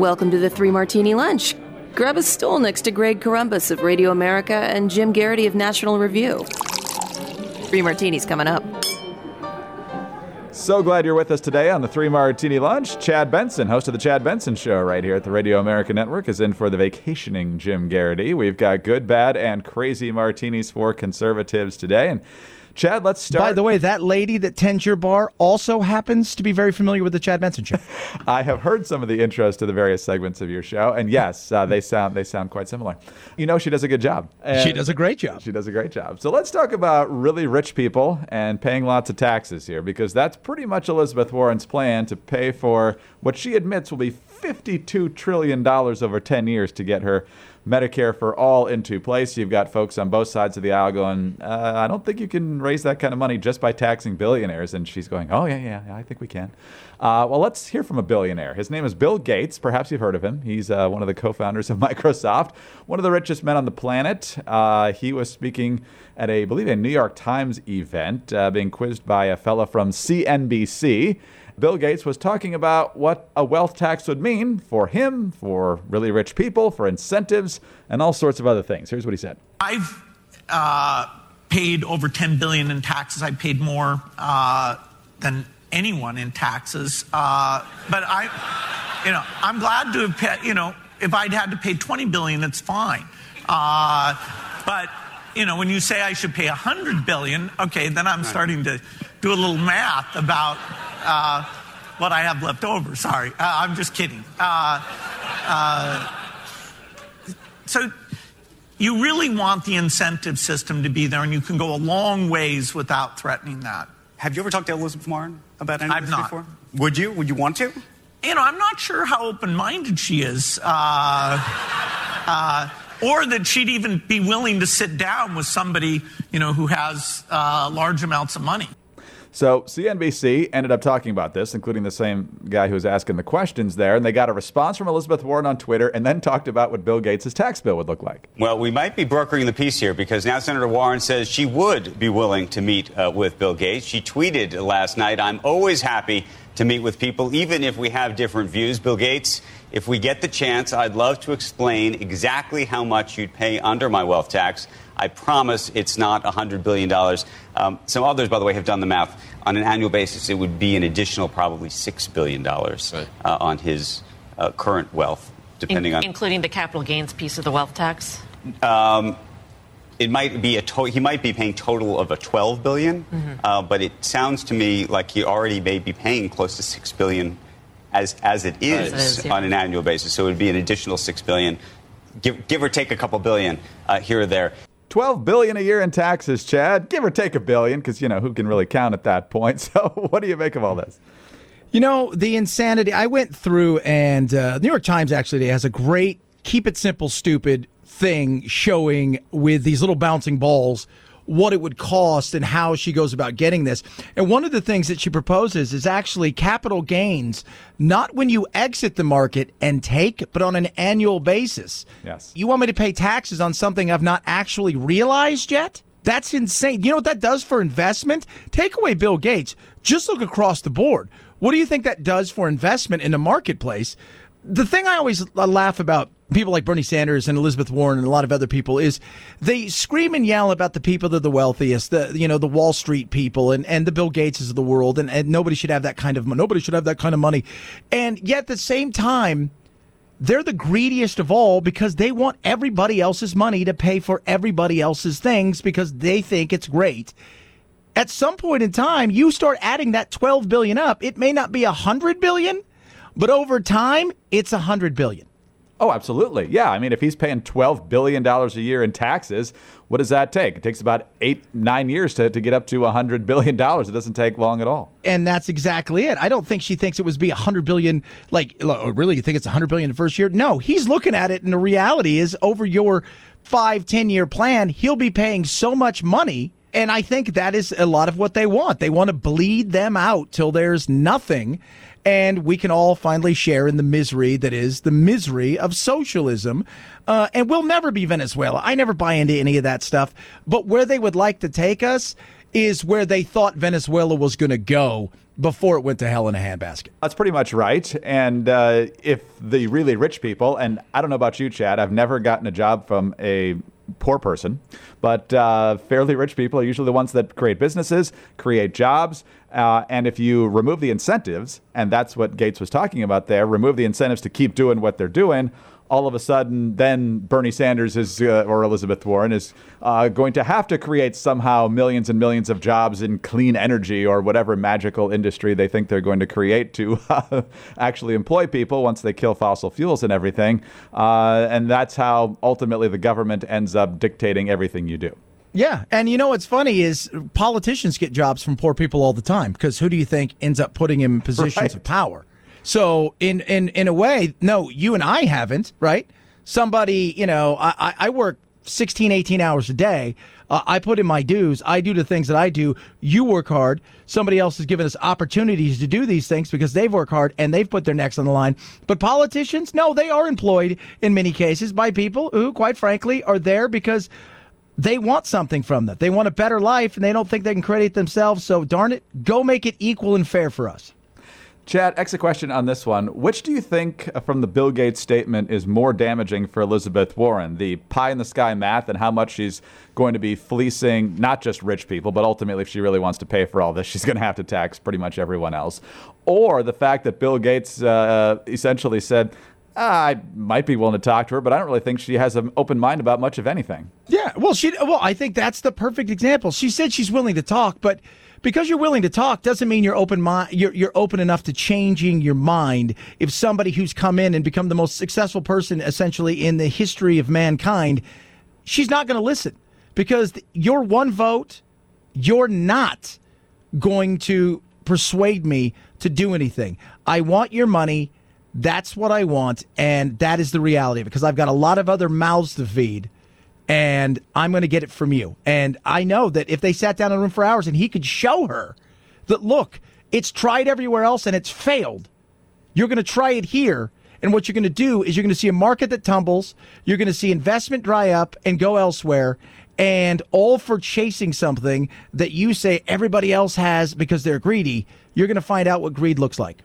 Welcome to the Three Martini Lunch. Grab a stool next to Greg Corombos of Radio America and Jim Geraghty of National Review. Three martinis coming up. So glad you're with us today on the Three Martini Lunch. Chad Benson, host of the Chad Benson Show, right here at the Radio America Network, is in for the vacationing Jim Geraghty. We've got good, bad, and crazy martinis for conservatives today. And Chad, let's start. By the way, that lady that tends your bar also happens to be very familiar with the Chad Benson show. I have heard some of the intros to the various segments of your show, and yes, uh, they sound they sound quite similar. You know, she does a good job. she does a great job. She does a great job. So let's talk about really rich people and paying lots of taxes here, because that's pretty much Elizabeth Warren's plan to pay for what she admits will be $52 trillion over 10 years to get her Medicare for all into place. You've got folks on both sides of the aisle going, uh, I don't think you can raise that kind of money just by taxing billionaires. And she's going, Oh, yeah, yeah, yeah I think we can. Uh, well, let's hear from a billionaire. His name is Bill Gates. Perhaps you've heard of him. He's uh, one of the co founders of Microsoft, one of the richest men on the planet. Uh, he was speaking at a, I believe, a New York Times event, uh, being quizzed by a fella from CNBC. Bill Gates was talking about what a wealth tax would mean for him, for really rich people, for incentives, and all sorts of other things. Here's what he said. I've uh, paid over 10 billion in taxes. I paid more uh, than anyone in taxes. Uh, but I, you know, I'm glad to have paid, you know, if I'd had to pay 20 billion, it's fine. Uh, but, you know, when you say I should pay 100 billion, okay, then I'm starting to do a little math about uh, what I have left over. Sorry, uh, I'm just kidding. Uh, uh, so you really want the incentive system to be there, and you can go a long ways without threatening that. Have you ever talked to Elizabeth Warren about any I've of this not. before? Would you? Would you want to? You know, I'm not sure how open-minded she is. Uh, uh, or that she'd even be willing to sit down with somebody, you know, who has uh, large amounts of money. So CNBC ended up talking about this, including the same guy who was asking the questions there, and they got a response from Elizabeth Warren on Twitter, and then talked about what Bill Gates' tax bill would look like. Well, we might be brokering the peace here because now Senator Warren says she would be willing to meet uh, with Bill Gates. She tweeted last night, "I'm always happy to meet with people, even if we have different views." Bill Gates. If we get the chance, I'd love to explain exactly how much you'd pay under my wealth tax. I promise it's not $100 billion. Um, some others, by the way, have done the math. On an annual basis, it would be an additional probably $6 billion right. uh, on his uh, current wealth, depending In- on. Including the capital gains piece of the wealth tax? Um, it might be a to- he might be paying total of a 12 billion, Mhm. uh, but it sounds to me like he already may be paying close to 6 billion as as it is, As it is, yeah. on an annual basis. So it would be an additional 6 billion, give, give or take a couple billion uh, here or there. 12 billion a year in taxes, Chad. Give or take a billion, because you know who can really count at that point. So, what do you make of all this? You know, the insanity. I went through, and uh, New York Times actually has a great keep it simple, stupid thing showing with these little bouncing balls what it would cost and how she goes about getting this. And one of the things that she proposes is actually capital gains, not when you exit the market and take, but on an annual basis. Yes. You want me to pay taxes on something I've not actually realized yet? That's insane. You know what that does for investment? Take away Bill Gates. Just look across the board. What do you think that does for investment in the marketplace? The thing I always uh, laugh about people like Bernie Sanders and Elizabeth Warren and a lot of other people is they scream and yell about the people that are the wealthiest, the you know the Wall Street people and, and the Bill Gateses of the world, and, and nobody should have that kind of nobody should have that kind of money, and yet at the same time they're the greediest of all because they want everybody else's money to pay for everybody else's things because they think it's great. At some point in time, you start adding that 12 billion up. It may not be a 100 billion, but over time, it's a 100 billion. Oh, absolutely. Yeah. I mean, if he's paying $12 billion a year in taxes, What does that take? It takes about eight, nine years to, to get up to $100 billion. It doesn't take long at all. And that's exactly it. I don't think she thinks it was be a hundred billion. Like, oh, really, you think it's a hundred billion the first year? No, he's looking at it, and the reality is, over your five, ten year plan, he'll be paying so much money. And I think that is a lot of what they want. They want to bleed them out till there's nothing. And we can all finally share in the misery that is the misery of socialism. Uh, and we'll never be Venezuela. I never buy into any of that stuff. But where they would like to take us is where they thought Venezuela was going to go before it went to hell in a handbasket. That's pretty much right. And uh, if the really rich people, and I don't know about you, Chad, I've never gotten a job from a poor person, but uh, fairly rich people are usually the ones that create businesses, create jobs. Uh, and if you remove the incentives, and that's what Gates was talking about there, remove the incentives to keep doing what they're doing, all of a sudden, then Bernie Sanders is, uh, or Elizabeth Warren is uh, going to have to create somehow millions and millions of jobs in clean energy or whatever magical industry they think they're going to create to uh, actually employ people once they kill fossil fuels and everything. Uh, and that's how ultimately the government ends up dictating everything you do. Yeah, and you know what's funny is politicians get jobs from poor people all the time because who do you think ends up putting him in positions right. of power? So in in in a way, no, you and I haven't, right? Somebody, you know, I, I work 16, 18 hours a day. Uh, I put in my dues. I do the things that I do. You work hard. Somebody else has given us opportunities to do these things because they've worked hard and they've put their necks on the line. But politicians, no, they are employed in many cases by people who, quite frankly, are there because they want something from them. They want a better life and they don't think they can create it themselves. So darn it, go make it equal and fair for us. Chad, extra question on this one. Which do you think from the Bill Gates statement is more damaging for Elizabeth Warren? The pie in the sky math and how much she's going to be fleecing not just rich people, but ultimately, if she really wants to pay for all this, she's going to have to tax pretty much everyone else. Or the fact that Bill Gates uh, essentially said, ah, I might be willing to talk to her, but I don't really think she has an open mind about much of anything. Yeah, well, she well, I think that's the perfect example. She said she's willing to talk, but because you're willing to talk doesn't mean you're open mind you're, you're open enough to changing your mind. If somebody who's come in and become the most successful person essentially in the history of mankind she's not going to listen. Because your one vote you're not going to persuade me to do anything. I want your money. That's what i want and that is the reality because i've got a lot of other mouths to feed and I'm going to get it from you. And I know that if they sat down in a room for hours and he could show her that, look, it's tried everywhere else and it's failed, you're going to try it here. And what you're going to do is you're going to see a market that tumbles, you're going to see investment dry up and go elsewhere, and all for chasing something that you say everybody else has because they're greedy. You're going to find out what greed looks like.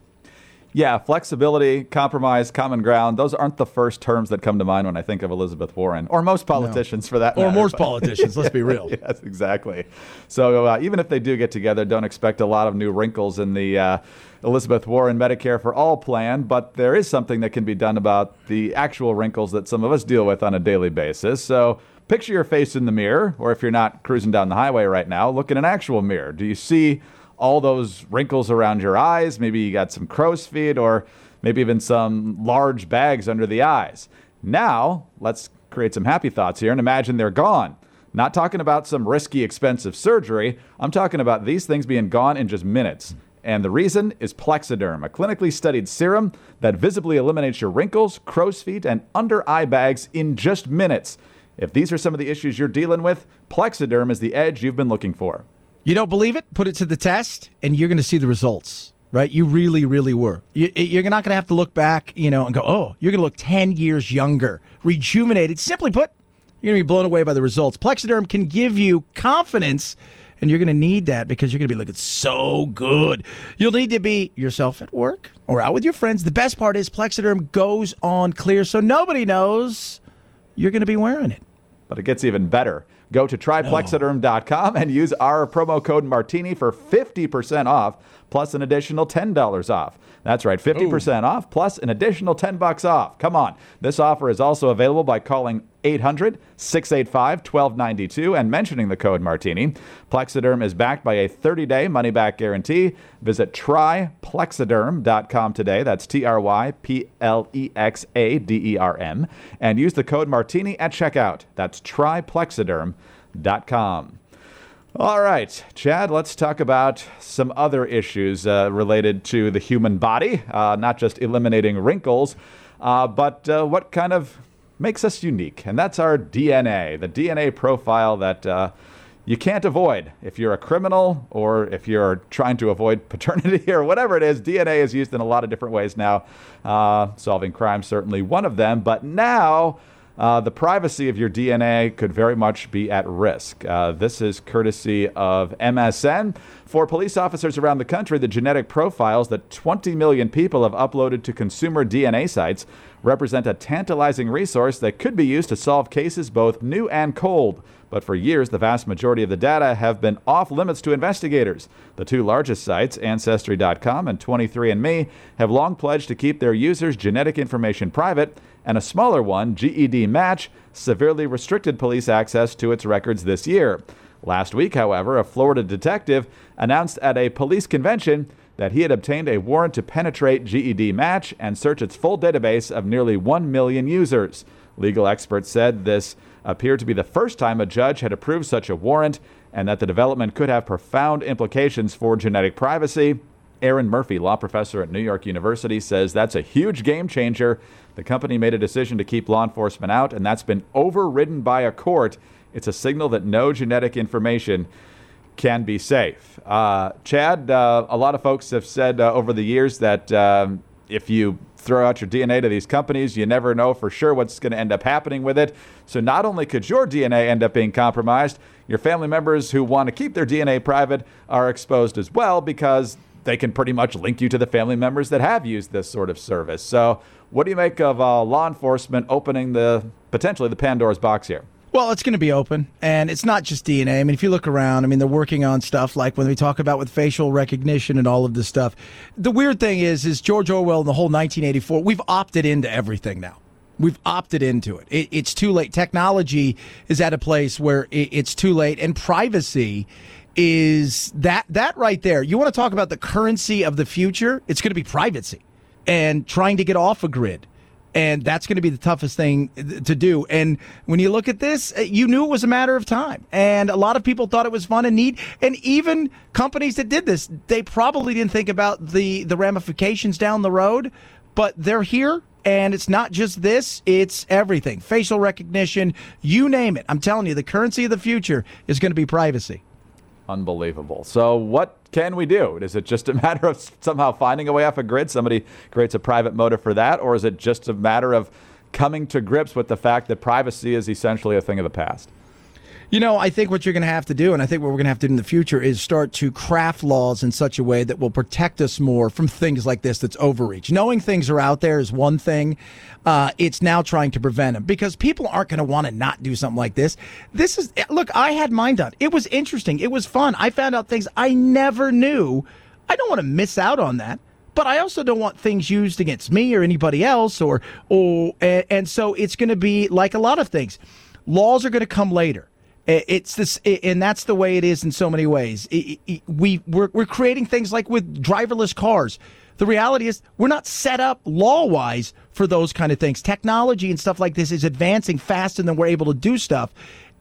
Yeah, flexibility, compromise, common ground. Those aren't the first terms that come to mind when I think of Elizabeth Warren, or most politicians no. for that Or matter. most politicians, let's be real. yes, exactly. So uh, even if they do get together, don't expect a lot of new wrinkles in the uh, Elizabeth Warren Medicare for All plan, but there is something that can be done about the actual wrinkles that some of us deal with on a daily basis. So picture your face in the mirror, or if you're not cruising down the highway right now, look in an actual mirror. Do you see all those wrinkles around your eyes. Maybe you got some crow's feet or maybe even some large bags under the eyes. Now, let's create some happy thoughts here and imagine they're gone. Not talking about some risky, expensive surgery. I'm talking about these things being gone in just minutes. And the reason is Plexaderm, a clinically studied serum that visibly eliminates your wrinkles, crow's feet, and under eye bags in just minutes. If these are some of the issues you're dealing with, Plexaderm is the edge you've been looking for. You don't believe it? Put it to the test, and you're going to see the results. Right? You really, really were. You, are not going to have to look back, you know, and go, "Oh, you're going to look ten years younger, rejuvenated." Simply put, you're going to be blown away by the results. Plexaderm can give you confidence and you're going to need that because you're going to be looking so good. You'll need to be yourself at work or out with your friends. The best part is Plexaderm goes on clear so nobody knows you're going to be wearing it. But it gets even better. Go to tryplexaderm.com and use our promo code Martini for 50% off plus an additional $10 off. That's right, 50% Ooh. off plus an additional 10 bucks off. Come on. This offer is also available by calling 800 685 1292 and mentioning the code Martini. Plexaderm is backed by a 30 day money back guarantee. Visit tryplexaderm.com today. That's T R Y P L E X A D E R M. And use the code Martini at checkout. That's tryplexaderm.com. All right, Chad, let's talk about some other issues uh, related to the human body, uh, not just eliminating wrinkles, uh, but uh, what kind of makes us unique. And that's our DNA, the DNA profile that uh, you can't avoid. If you're a criminal or if you're trying to avoid paternity or whatever it is, DNA is used in a lot of different ways now. Uh, solving crime, certainly one of them. But now, uh, the privacy of your DNA could very much be at risk. Uh, this is courtesy of MSN. For police officers around the country, the genetic profiles that 20 million people have uploaded to consumer DNA sites represent a tantalizing resource that could be used to solve cases both new and cold. But for years, the vast majority of the data have been off limits to investigators. The two largest sites, Ancestry.com and 23andMe, have long pledged to keep their users' genetic information private, and a smaller one, GEDmatch, severely restricted police access to its records this year. Last week, however, a Florida detective announced at a police convention that he had obtained a warrant to penetrate GEDmatch and search its full database of nearly 1 million users. Legal experts said this appeared to be the first time a judge had approved such a warrant and that the development could have profound implications for genetic privacy. Erin Murphy, law professor at New York University, says that's a huge game changer. The company made a decision to keep law enforcement out, and that's been overridden by a court. It's a signal that no genetic information can be safe. Uh, Chad, uh, a lot of folks have said uh, over the years that um, if you throw out your DNA to these companies, you never know for sure what's going to end up happening with it. So not only could your DNA end up being compromised, your family members who want to keep their DNA private are exposed as well because they can pretty much link you to the family members that have used this sort of service. So, what do you make of uh, law enforcement opening the potentially the Pandora's box here? Well, it's going to be open, and it's not just DNA. I mean, if you look around, I mean, they're working on stuff like when we talk about with facial recognition and all of this stuff. The weird thing is, is George Orwell and the whole 1984. We've opted into everything now. We've opted into it. it it's too late. Technology is at a place where it, it's too late, and privacy is that that right there. You want to talk about the currency of the future? It's going to be privacy and trying to get off a grid and that's going to be the toughest thing to do. And when you look at this, uh, you knew it was a matter of time, and a lot of people thought it was fun and neat. And even companies that did this, they probably didn't think about the the ramifications down the road, but they're here. And it's not just this, it's everything. Facial recognition, you name it. I'm telling you, the currency of the future is going to be privacy. Unbelievable. So, what can we do? Is it just a matter of somehow finding a way off a grid? Somebody creates a private motive for that? Or is it just a matter of coming to grips with the fact that privacy is essentially a thing of the past? You know, I think what you're going to have to do, and I think what we're going to have to do in the future, is start to craft laws in such a way that will protect us more from things like this that's overreach. Knowing things are out there is one thing. Uh, it's now trying to prevent them because people aren't going to want to not do something like this. This is, look, I had mine done. It was interesting. It was fun. I found out things I never knew. I don't want to miss out on that but I also don't want things used against me or anybody else or or and, and so it's going to be like a lot of things. Laws are going to come later. It's this, and that's the way it is in so many ways. We we're, we're creating things like with driverless cars. The reality is we're not set up law wise for those kind of things. Technology and stuff like this is advancing faster than we're able to do stuff.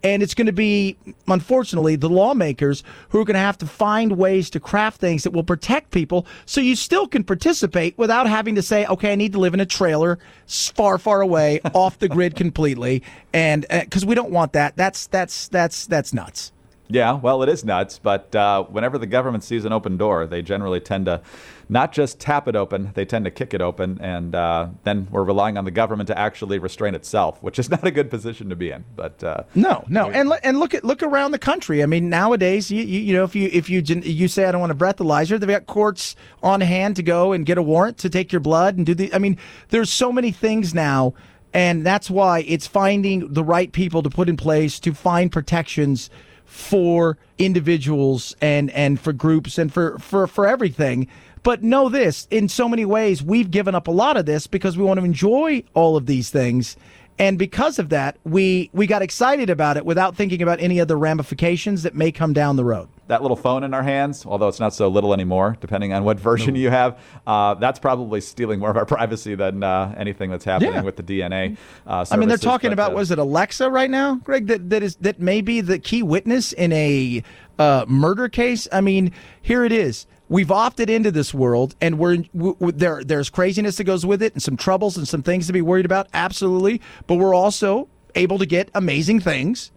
And it's going to be, unfortunately, the lawmakers who are going to have to find ways to craft things that will protect people so you still can participate without having to say, okay, I need to live in a trailer far, far away, off the grid completely. And because uh, we don't want that. That's, that's, that's, that's nuts. Yeah, well, it is nuts, but uh, whenever the government sees an open door, they generally tend to not just tap it open, they tend to kick it open, and uh, then we're relying on the government to actually restrain itself, which is not a good position to be in. But uh, no, no, and and look at look around the country. I mean, nowadays, you, you, you know, if you if you you say I don't want a breathalyzer, they've got courts on hand to go and get a warrant to take your blood and do the. I mean, there's so many things now. And that's why it's finding the right people to put in place to find protections for individuals and and for groups and for for for everything. But know this in so many ways we've given up a lot of this because we want to enjoy all of these things. And because of that, we we got excited about it without thinking about any other ramifications that may come down the road that little phone in our hands, although it's not so little anymore, depending on what version no. you have, uh, that's probably stealing more of our privacy than uh, anything that's happening yeah. with the DNA. Uh, I mean, they're talking about uh, was it Alexa right now, Greg? That that is that may be the key witness in a uh, murder case. I mean, here it is. We've opted into this world, and we're w- w- there. There's craziness that goes with it, and some troubles, and some things to be worried about. Absolutely, but we're also able to get amazing things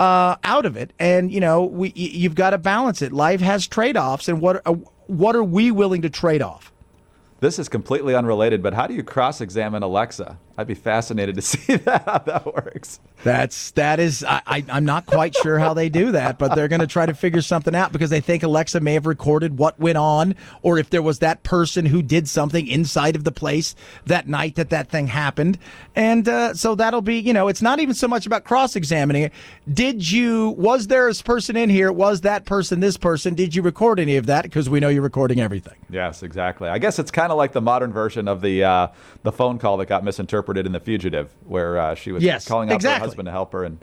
uh, out of it. And you know, we you've got to balance it. Life has trade offs, and what uh, what are we willing to trade off? This is completely unrelated, but how do you cross examine Alexa? I'd be fascinated to see that how that works. That's that is I, I am not quite sure how they do that, but they're going to try to figure something out because they think Alexa may have recorded what went on, or if there was that person who did something inside of the place that night that that thing happened, and uh, so that'll be you know it's not even so much about cross examining it. Did you was there a person in here? Was that person this person? Did you record any of that? Because we know you're recording everything. Yes, exactly. I guess it's kind of like the modern version of the uh, the phone call that got misinterpreted interpreted in The Fugitive, where uh, she was yes, calling out exactly. her husband to help her. And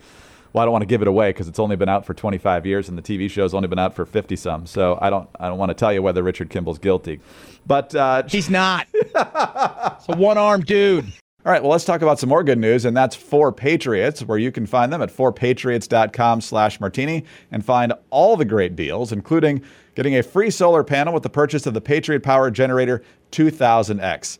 well, I don't want to give it away because it's only been out for 25 years, and the TV show's only been out for 50 some. So I don't, I don't want to tell you whether Richard Kimble's guilty, but uh, he's not. it's a one-armed dude. All right, well, let's talk about some more good news, and that's 4Patriots, where you can find them at 4patriots.com slash martini and find all the great deals, including getting a free solar panel with the purchase of the Patriot Power Generator 2000X.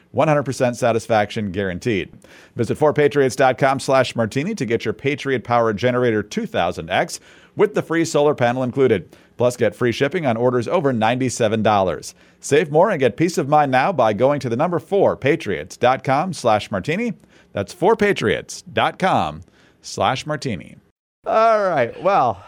100% satisfaction guaranteed. Visit 4patriots.com slash martini to get your Patriot Power Generator 2000X with the free solar panel included. Plus, get free shipping on orders over $97. Save more and get peace of mind now by going to the number 4patriots.com slash martini. That's 4patriots.com slash martini. All right. Well,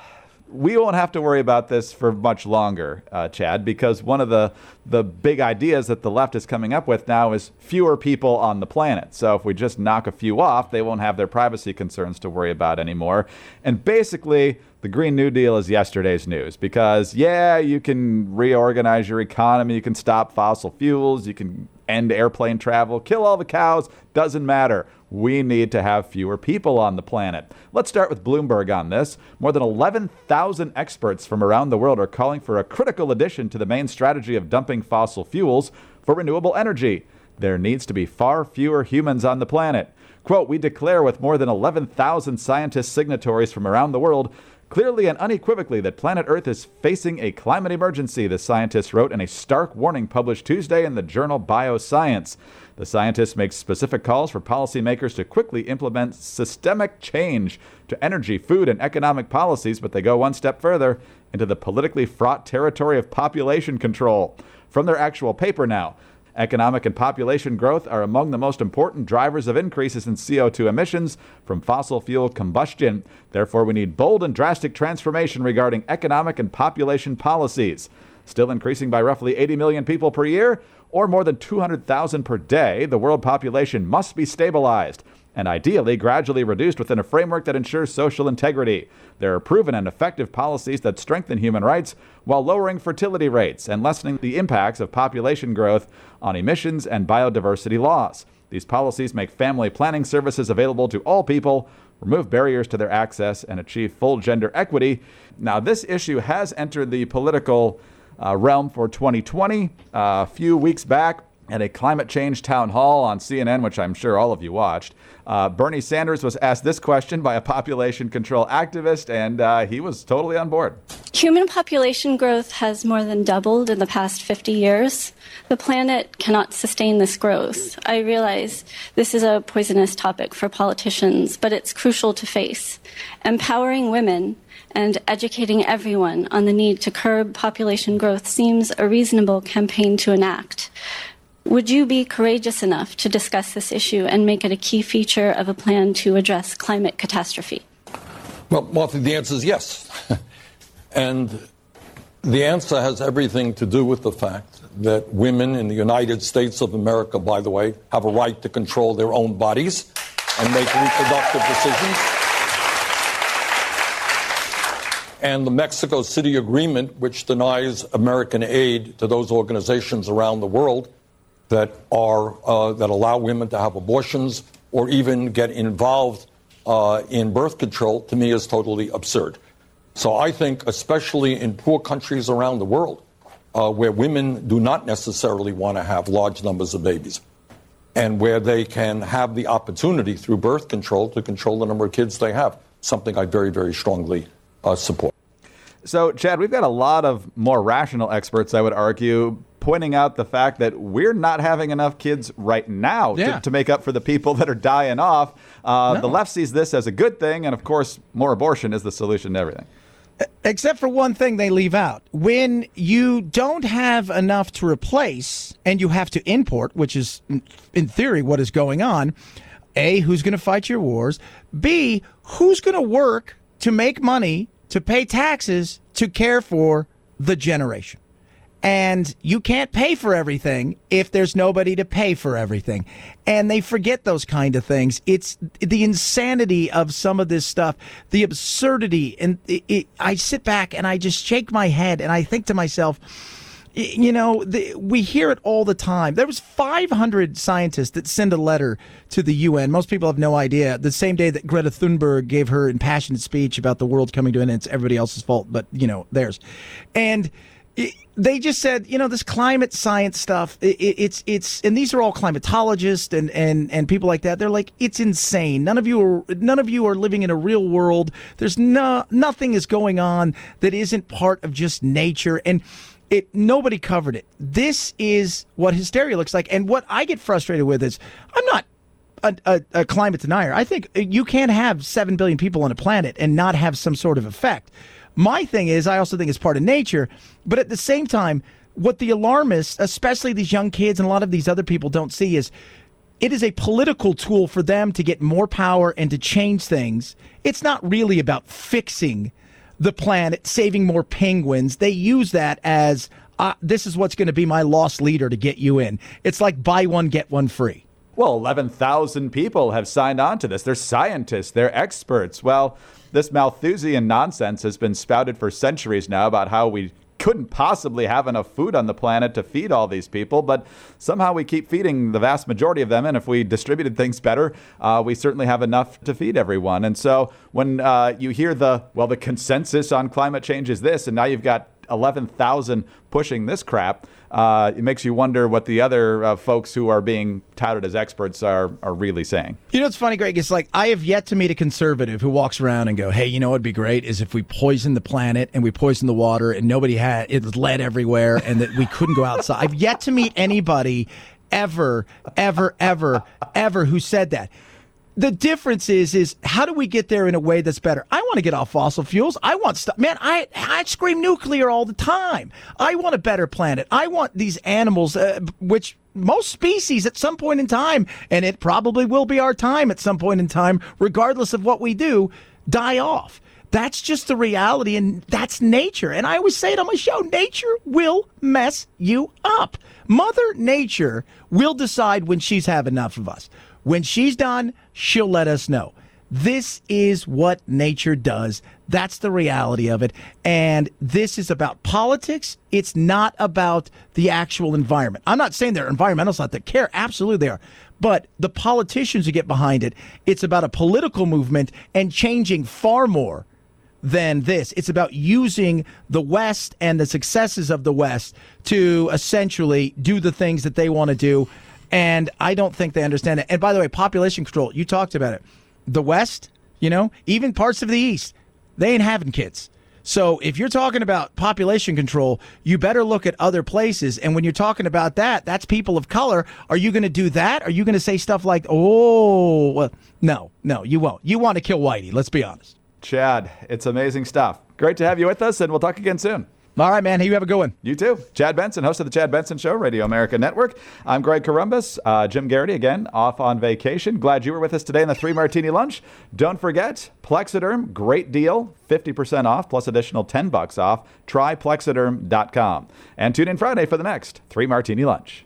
we won't have to worry about this for much longer, uh, Chad, because one of the the big ideas that the left is coming up with now is fewer people on the planet. So if we just knock a few off, they won't have their privacy concerns to worry about anymore. And basically, the Green New Deal is yesterday's news because yeah, you can reorganize your economy, you can stop fossil fuels, you can end airplane travel, kill all the cows, doesn't matter we need to have fewer people on the planet. Let's start with Bloomberg on this. More than 11,000 experts from around the world are calling for a critical addition to the main strategy of dumping fossil fuels for renewable energy. There needs to be far fewer humans on the planet. Quote, we declare with more than 11,000 scientist signatories from around the world clearly and unequivocally that planet Earth is facing a climate emergency, the scientists wrote in a stark warning published Tuesday in the journal Bioscience. The scientists make specific calls for policymakers to quickly implement systemic change to energy, food, and economic policies, but they go one step further into the politically fraught territory of population control. From their actual paper now, Economic and population growth are among the most important drivers of increases in CO2 emissions from fossil fuel combustion. Therefore, we need bold and drastic transformation regarding economic and population policies. Still increasing by roughly 80 million people per year, or more than 200,000 per day, the world population must be stabilized and ideally gradually reduced within a framework that ensures social integrity. There are proven and effective policies that strengthen human rights while lowering fertility rates and lessening the impacts of population growth on emissions and biodiversity loss. These policies make family planning services available to all people, remove barriers to their access, and achieve full gender equity. Now, this issue has entered the political uh, realm for 2020. Uh, a few weeks back, at a climate change town hall on CNN, which I'm sure all of you watched, uh, Bernie Sanders was asked this question by a population control activist, and uh, he was totally on board. Human population growth has more than doubled in the past 50 years. The planet cannot sustain this growth. I realize this is a poisonous topic for politicians, but it's crucial to face. Empowering women and educating everyone on the need to curb population growth seems a reasonable campaign to enact. Would you be courageous enough to discuss this issue and make it a key feature of a plan to address climate catastrophe? Well, Martha, the answer is yes. and the answer has everything to do with the fact that women in the United States of America, by the way, have a right to control their own bodies and make reproductive decisions. And the Mexico City Agreement, which denies American aid to those organizations around the world that are uh, that allow women to have abortions or even get involved uh, in birth control, to me is totally absurd. So I think, especially in poor countries around the world, uh, where women do not necessarily want to have large numbers of babies, and where they can have the opportunity through birth control to control the number of kids they have, something I very, very strongly uh, support. So, Chad, we've got a lot of more rational experts, I would argue, pointing out the fact that we're not having enough kids right now Yeah. to, to make up for the people that are dying off. Uh, No. The left sees this as a good thing, and of course, more abortion is the solution to everything. Except for one thing they leave out. When you don't have enough to replace and you have to import, which is in theory what is going on, A, who's going to fight your wars? B, who's going to work to make money, to pay taxes, to care for the generation? And you can't pay for everything if there's nobody to pay for everything. And they forget those kind of things. It's the insanity of some of this stuff, the absurdity. And it, it, I sit back and I just shake my head and I think to myself, you know, the, we hear it all the time. There was 500 scientists that sent a letter to the UN. Most people have no idea. The same day that Greta Thunberg gave her impassioned speech about the world coming to an end, it's everybody else's fault, but you know, theirs. And it, they just said, you know, this climate science stuff. It, it, it's it's, and these are all climatologists and and and people like that. They're like, it's insane. None of you are none of you are living in a real world. There's no nothing is going on that isn't part of just nature and. It nobody covered it. This is what hysteria looks like, and what I get frustrated with is I'm not a, a, a climate denier. I think you can't have 7 billion people on a planet and not have some sort of effect. My thing is, I also think it's part of nature, but at the same time, what the alarmists, especially these young kids and a lot of these other people, don't see is it is a political tool for them to get more power and to change things. It's not really about fixing the planet, saving more penguins. They use that as uh, this is what's going to be my lost leader to get you in. It's like buy one, get one free. Well, 11,000 people have signed on to this. They're scientists, they're experts. Well, this Malthusian nonsense has been spouted for centuries now about how we couldn't possibly have enough food on the planet to feed all these people, but somehow we keep feeding the vast majority of them. And if we distributed things better, uh, we certainly have enough to feed everyone. And so when uh, you hear the, well, the consensus on climate change is this, and now you've got 11,000 pushing this crap, uh, it makes you wonder what the other uh, folks who are being touted as experts are, are really saying. You know what's funny, Greg? It's like I have yet to meet a conservative who walks around and go, "Hey, you know what'd be great is if we poison the planet and we poison the water and nobody had it was lead everywhere and that we couldn't go outside." I've yet to meet anybody ever, ever, ever, ever who said that. The difference is, is how do we get there in a way that's better? I want to get off fossil fuels. I want stuff, man. I I scream nuclear all the time. I want a better planet. I want these animals, uh, which most species at some point in time, and it probably will be our time at some point in time, regardless of what we do, die off. That's just the reality, and that's nature. And I always say it on my show nature will mess you up. Mother Nature will decide when she's had enough of us. When she's done, she'll let us know. This is what nature does. That's the reality of it. And this is about politics. It's not about the actual environment. I'm not saying there are environmentalists out there care. Absolutely they are. But the politicians who get behind it, it's about a political movement and changing far more than this. It's about using the West and the successes of the West to essentially do the things that they want to do. And I don't think they understand it. And by the way, population control, you talked about it. The West, you know, even parts of the East, they ain't having kids. So if you're talking about population control, you better look at other places. And when you're talking about that, that's people of color. Are you going to do that? Are you going to say stuff like, oh, well, no, no, you won't. You want to kill Whitey. Let's be honest. Chad, it's amazing stuff. Great to have you with us, and we'll talk again soon. All right, man. You have a good one. You too. Chad Benson, host of the Chad Benson Show, Radio America Network. I'm Greg Corombos. Uh, Jim Geraghty, again, off on vacation. Glad you were with us today in the Three Martini Lunch. Don't forget, Plexaderm, great deal, 50% off plus additional 10 bucks off. Try plexaderm.com. And tune in Friday for the next Three Martini Lunch.